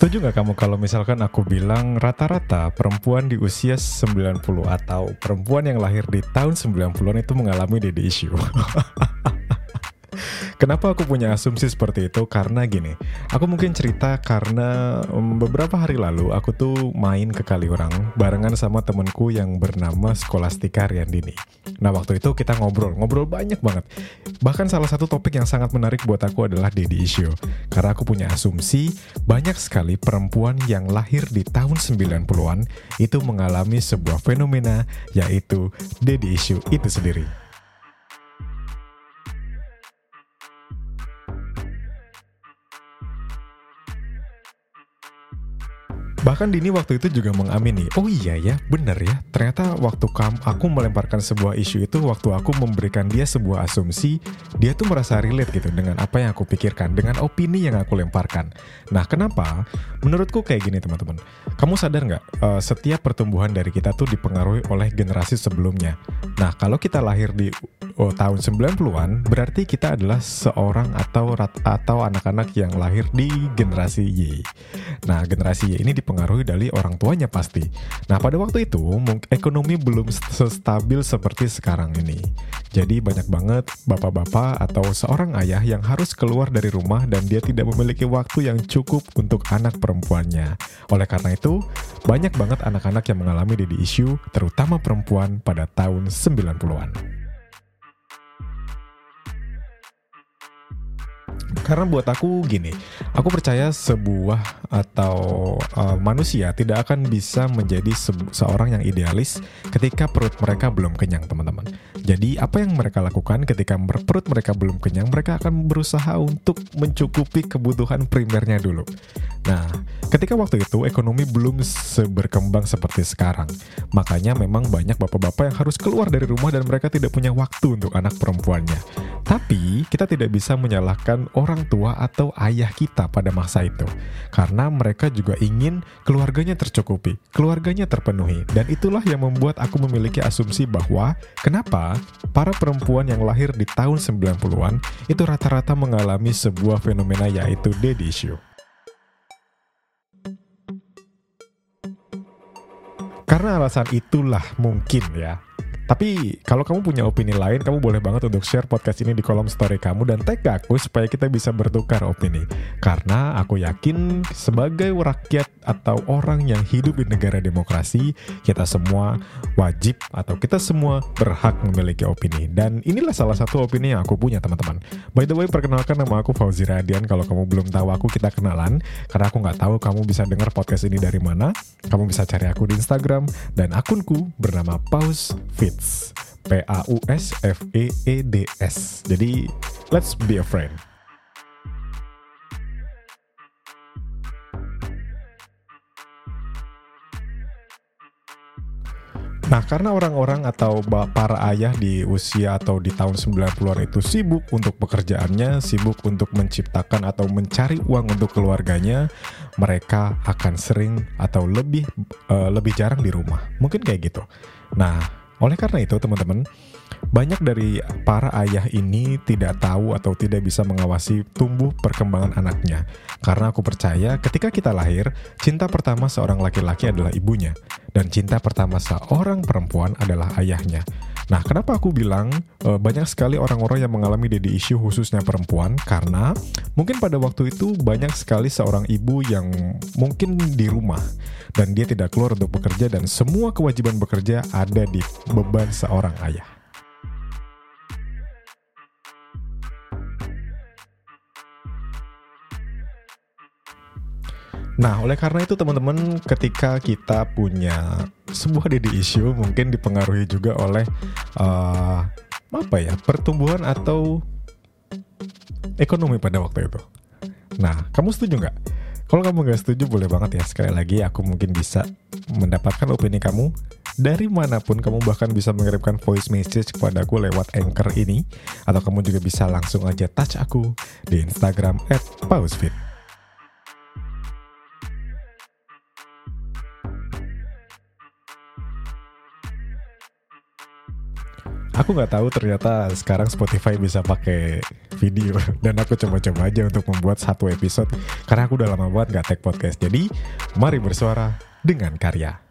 Setuju nggak kamu kalau misalkan aku bilang rata-rata perempuan di usia 90 atau perempuan yang lahir di tahun 90-an itu mengalami DD issue? Kenapa aku punya asumsi seperti itu? Karena gini, aku mungkin cerita karena beberapa hari lalu aku tuh main ke Kaliurang barengan sama temenku yang bernama Skolastika Riandini. Nah waktu itu kita ngobrol, ngobrol banyak banget. Bahkan salah satu topik yang sangat menarik buat aku adalah daddy issue. Karena aku punya asumsi banyak sekali perempuan yang lahir di tahun 90-an itu mengalami sebuah fenomena yaitu daddy issue itu sendiri. Bahkan Dini waktu itu juga mengamini, oh iya ya, bener ya, ternyata waktu aku melemparkan sebuah isu itu, waktu aku memberikan dia sebuah asumsi, dia tuh merasa relate gitu dengan apa yang aku pikirkan, dengan opini yang aku lemparkan. Nah kenapa? Menurutku kayak gini teman-teman, kamu sadar nggak, uh, setiap pertumbuhan dari kita tuh dipengaruhi oleh generasi sebelumnya. Nah kalau kita lahir di oh, tahun 90-an, berarti kita adalah seorang atau atau anak-anak yang lahir di generasi Y. Nah generasi Y ini dipengaruhi dari orang tuanya pasti. Nah pada waktu itu ekonomi belum stabil seperti sekarang ini. Jadi banyak banget bapak-bapak atau seorang ayah yang harus keluar dari rumah dan dia tidak memiliki waktu yang cukup untuk anak perempuannya. Oleh karena itu, banyak banget anak-anak yang mengalami daddy issue, terutama perempuan pada tahun 90-an. Karena buat aku gini, aku percaya sebuah atau uh, manusia tidak akan bisa menjadi se seorang yang idealis ketika perut mereka belum kenyang, teman-teman. Jadi apa yang mereka lakukan ketika perut mereka belum kenyang, mereka akan berusaha untuk mencukupi kebutuhan primernya dulu. Nah, ketika waktu itu ekonomi belum seberkembang seperti sekarang, makanya memang banyak bapak-bapak yang harus keluar dari rumah dan mereka tidak punya waktu untuk anak perempuannya. Tapi kita tidak bisa menyalahkan orang tua atau ayah kita pada masa itu, karena mereka juga ingin keluarganya tercukupi, keluarganya terpenuhi, dan itulah yang membuat aku memiliki asumsi bahwa kenapa para perempuan yang lahir di tahun 90-an itu rata-rata mengalami sebuah fenomena yaitu daddy issue. Karena alasan itulah mungkin ya tapi kalau kamu punya opini lain, kamu boleh banget untuk share podcast ini di kolom story kamu dan tag aku supaya kita bisa bertukar opini. Karena aku yakin sebagai rakyat atau orang yang hidup di negara demokrasi, kita semua wajib atau kita semua berhak memiliki opini. Dan inilah salah satu opini yang aku punya teman-teman. By the way, perkenalkan nama aku Fauzi Radian. Kalau kamu belum tahu aku, kita kenalan. Karena aku nggak tahu kamu bisa dengar podcast ini dari mana. Kamu bisa cari aku di Instagram dan akunku bernama Paus Fit. P A U S F E E D S. Jadi let's be a friend. Nah, karena orang-orang atau para ayah di usia atau di tahun 90-an itu sibuk untuk pekerjaannya, sibuk untuk menciptakan atau mencari uang untuk keluarganya, mereka akan sering atau lebih uh, lebih jarang di rumah. Mungkin kayak gitu. Nah, oleh karena itu, teman-teman, banyak dari para ayah ini tidak tahu atau tidak bisa mengawasi tumbuh perkembangan anaknya. Karena aku percaya ketika kita lahir, cinta pertama seorang laki-laki adalah ibunya. Dan cinta pertama seorang perempuan adalah ayahnya. Nah, kenapa aku bilang e, banyak sekali orang-orang yang mengalami daddy issue khususnya perempuan? Karena mungkin pada waktu itu banyak sekali seorang ibu yang mungkin di rumah dan dia tidak keluar untuk bekerja dan semua kewajiban bekerja ada di beban seorang ayah. Nah, oleh karena itu teman-teman, ketika kita punya sebuah daddy issue mungkin dipengaruhi juga oleh uh, apa ya, pertumbuhan atau ekonomi pada waktu itu. Nah, kamu setuju nggak? Kalau kamu nggak setuju boleh banget ya sekali lagi aku mungkin bisa mendapatkan opini kamu dari mana pun kamu bahkan bisa mengirimkan voice message kepada aku lewat anchor ini atau kamu juga bisa langsung aja touch aku di Instagram @pausfit. Aku nggak tahu ternyata sekarang Spotify bisa pakai video dan aku coba-coba aja untuk membuat satu episode karena aku udah lama banget nggak take podcast. Jadi mari bersuara dengan karya.